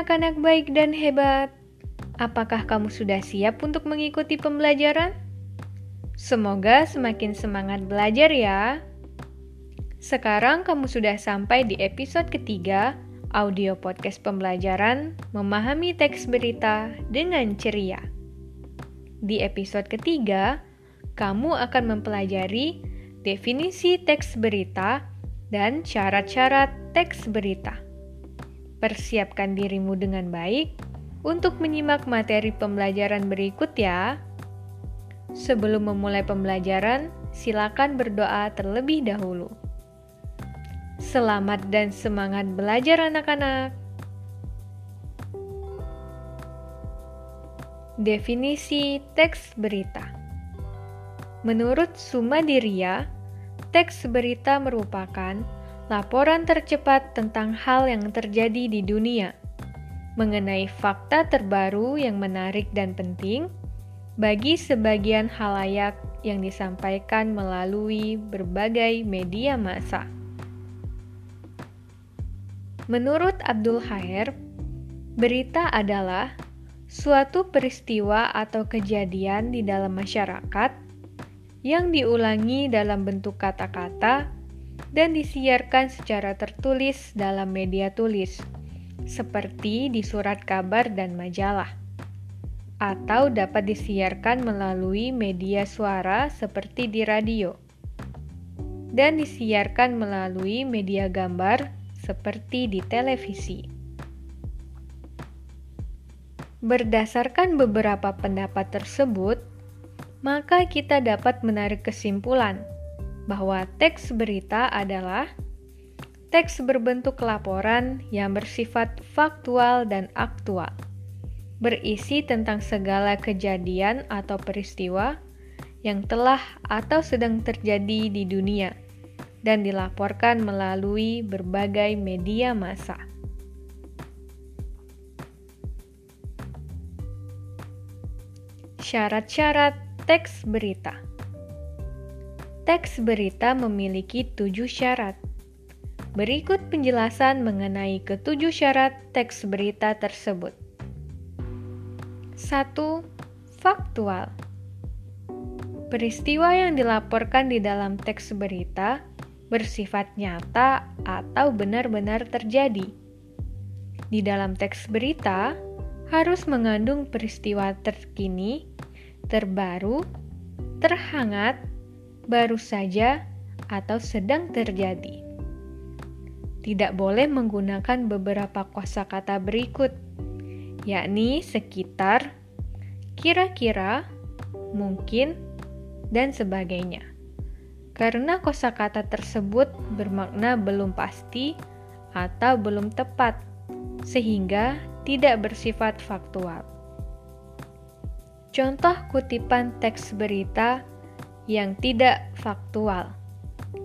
anak-anak baik dan hebat. Apakah kamu sudah siap untuk mengikuti pembelajaran? Semoga semakin semangat belajar ya. Sekarang kamu sudah sampai di episode ketiga audio podcast pembelajaran Memahami Teks Berita dengan Ceria. Di episode ketiga, kamu akan mempelajari definisi teks berita dan syarat-syarat teks berita. Persiapkan dirimu dengan baik untuk menyimak materi pembelajaran berikut ya. Sebelum memulai pembelajaran, silakan berdoa terlebih dahulu. Selamat dan semangat belajar anak-anak. Definisi teks berita. Menurut Sumadiria, teks berita merupakan laporan tercepat tentang hal yang terjadi di dunia mengenai fakta terbaru yang menarik dan penting bagi sebagian halayak yang disampaikan melalui berbagai media massa. Menurut Abdul Khair, berita adalah suatu peristiwa atau kejadian di dalam masyarakat yang diulangi dalam bentuk kata-kata dan disiarkan secara tertulis dalam media tulis, seperti di surat kabar dan majalah atau dapat disiarkan melalui media suara seperti di radio, dan disiarkan melalui media gambar seperti di televisi. Berdasarkan beberapa pendapat tersebut, maka kita dapat menarik kesimpulan bahwa teks berita adalah teks berbentuk laporan yang bersifat faktual dan aktual berisi tentang segala kejadian atau peristiwa yang telah atau sedang terjadi di dunia dan dilaporkan melalui berbagai media massa. Syarat-syarat teks berita Teks berita memiliki tujuh syarat. Berikut penjelasan mengenai ketujuh syarat teks berita tersebut. 1. Faktual Peristiwa yang dilaporkan di dalam teks berita bersifat nyata atau benar-benar terjadi. Di dalam teks berita harus mengandung peristiwa terkini, terbaru, terhangat, baru saja, atau sedang terjadi. Tidak boleh menggunakan beberapa kosakata berikut yakni sekitar, kira-kira, mungkin, dan sebagainya. Karena kosakata tersebut bermakna belum pasti atau belum tepat, sehingga tidak bersifat faktual. Contoh kutipan teks berita yang tidak faktual,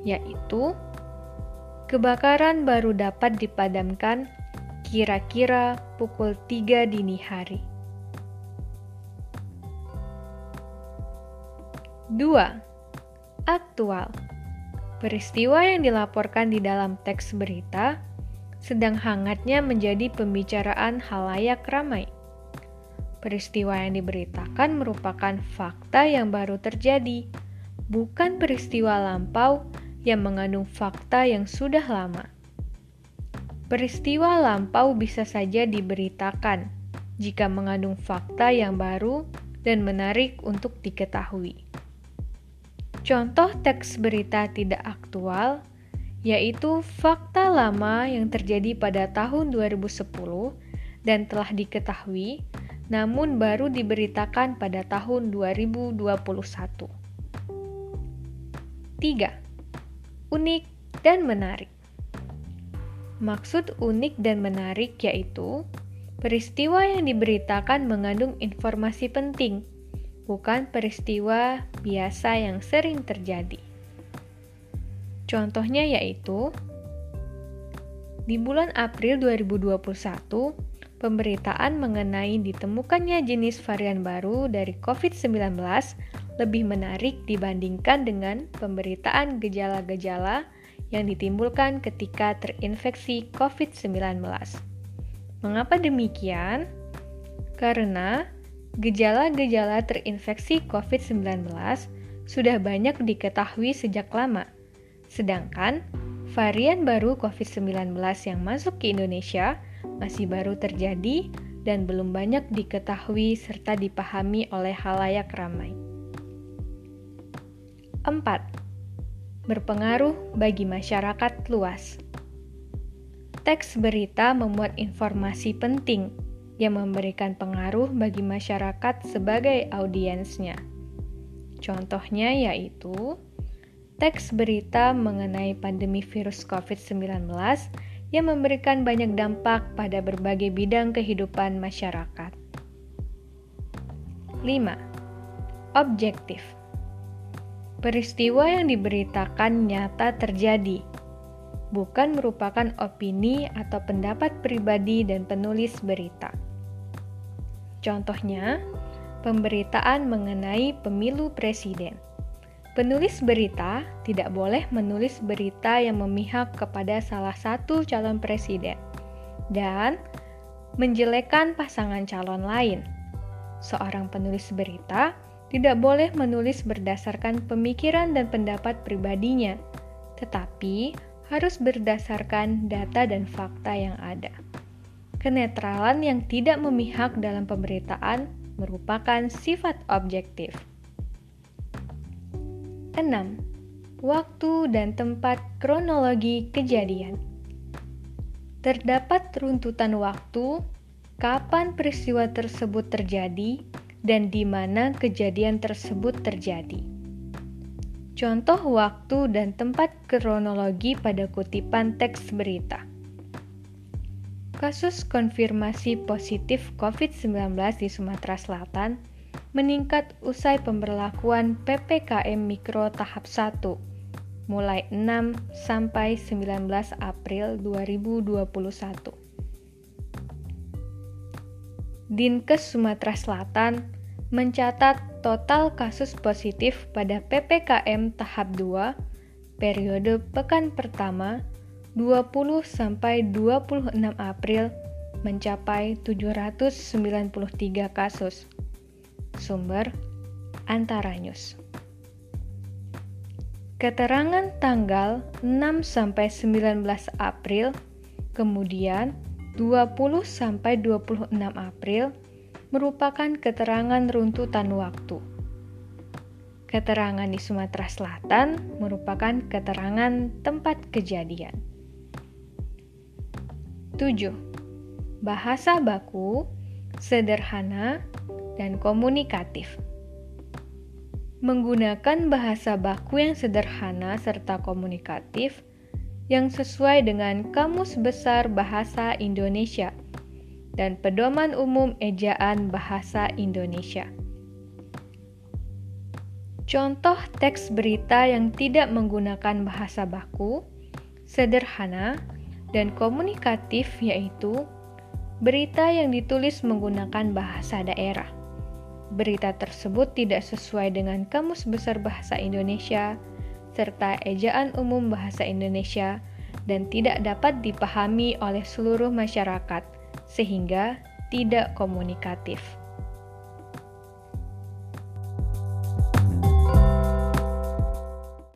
yaitu kebakaran baru dapat dipadamkan kira-kira pukul 3 dini hari. 2. Aktual Peristiwa yang dilaporkan di dalam teks berita sedang hangatnya menjadi pembicaraan halayak ramai. Peristiwa yang diberitakan merupakan fakta yang baru terjadi, bukan peristiwa lampau yang mengandung fakta yang sudah lama. Peristiwa lampau bisa saja diberitakan jika mengandung fakta yang baru dan menarik untuk diketahui. Contoh teks berita tidak aktual yaitu fakta lama yang terjadi pada tahun 2010 dan telah diketahui namun baru diberitakan pada tahun 2021. 3. Unik dan menarik. Maksud unik dan menarik yaitu peristiwa yang diberitakan mengandung informasi penting, bukan peristiwa biasa yang sering terjadi. Contohnya yaitu di bulan April 2021, pemberitaan mengenai ditemukannya jenis varian baru dari COVID-19 lebih menarik dibandingkan dengan pemberitaan gejala-gejala yang ditimbulkan ketika terinfeksi COVID-19. Mengapa demikian? Karena gejala-gejala terinfeksi COVID-19 sudah banyak diketahui sejak lama. Sedangkan varian baru COVID-19 yang masuk ke Indonesia masih baru terjadi dan belum banyak diketahui serta dipahami oleh halayak ramai. 4. Berpengaruh bagi masyarakat luas. Teks berita memuat informasi penting yang memberikan pengaruh bagi masyarakat sebagai audiensnya. Contohnya yaitu teks berita mengenai pandemi virus COVID-19 yang memberikan banyak dampak pada berbagai bidang kehidupan masyarakat. 5. Objektif Peristiwa yang diberitakan nyata terjadi, bukan merupakan opini atau pendapat pribadi dan penulis berita. Contohnya, pemberitaan mengenai pemilu presiden. Penulis berita tidak boleh menulis berita yang memihak kepada salah satu calon presiden dan menjelekkan pasangan calon lain. Seorang penulis berita tidak boleh menulis berdasarkan pemikiran dan pendapat pribadinya, tetapi harus berdasarkan data dan fakta yang ada. Kenetralan yang tidak memihak dalam pemberitaan merupakan sifat objektif. 6. Waktu dan tempat kronologi kejadian. Terdapat runtutan waktu kapan peristiwa tersebut terjadi dan di mana kejadian tersebut terjadi. Contoh waktu dan tempat kronologi pada kutipan teks berita. Kasus konfirmasi positif COVID-19 di Sumatera Selatan meningkat usai pemberlakuan PPKM Mikro tahap 1 mulai 6 sampai 19 April 2021. Dinkes Sumatera Selatan mencatat total kasus positif pada PPKM tahap 2 periode pekan pertama 20 sampai 26 April mencapai 793 kasus. Sumber Antara News. Keterangan tanggal 6 sampai 19 April, kemudian 20 sampai 26 April merupakan keterangan runtutan waktu. Keterangan di Sumatera Selatan merupakan keterangan tempat kejadian. 7. Bahasa baku, sederhana, dan komunikatif. Menggunakan bahasa baku yang sederhana serta komunikatif yang sesuai dengan Kamus Besar Bahasa Indonesia dan Pedoman Umum Ejaan Bahasa Indonesia. Contoh teks berita yang tidak menggunakan bahasa baku, sederhana, dan komunikatif yaitu berita yang ditulis menggunakan bahasa daerah. Berita tersebut tidak sesuai dengan Kamus Besar Bahasa Indonesia serta ejaan umum bahasa Indonesia dan tidak dapat dipahami oleh seluruh masyarakat sehingga tidak komunikatif.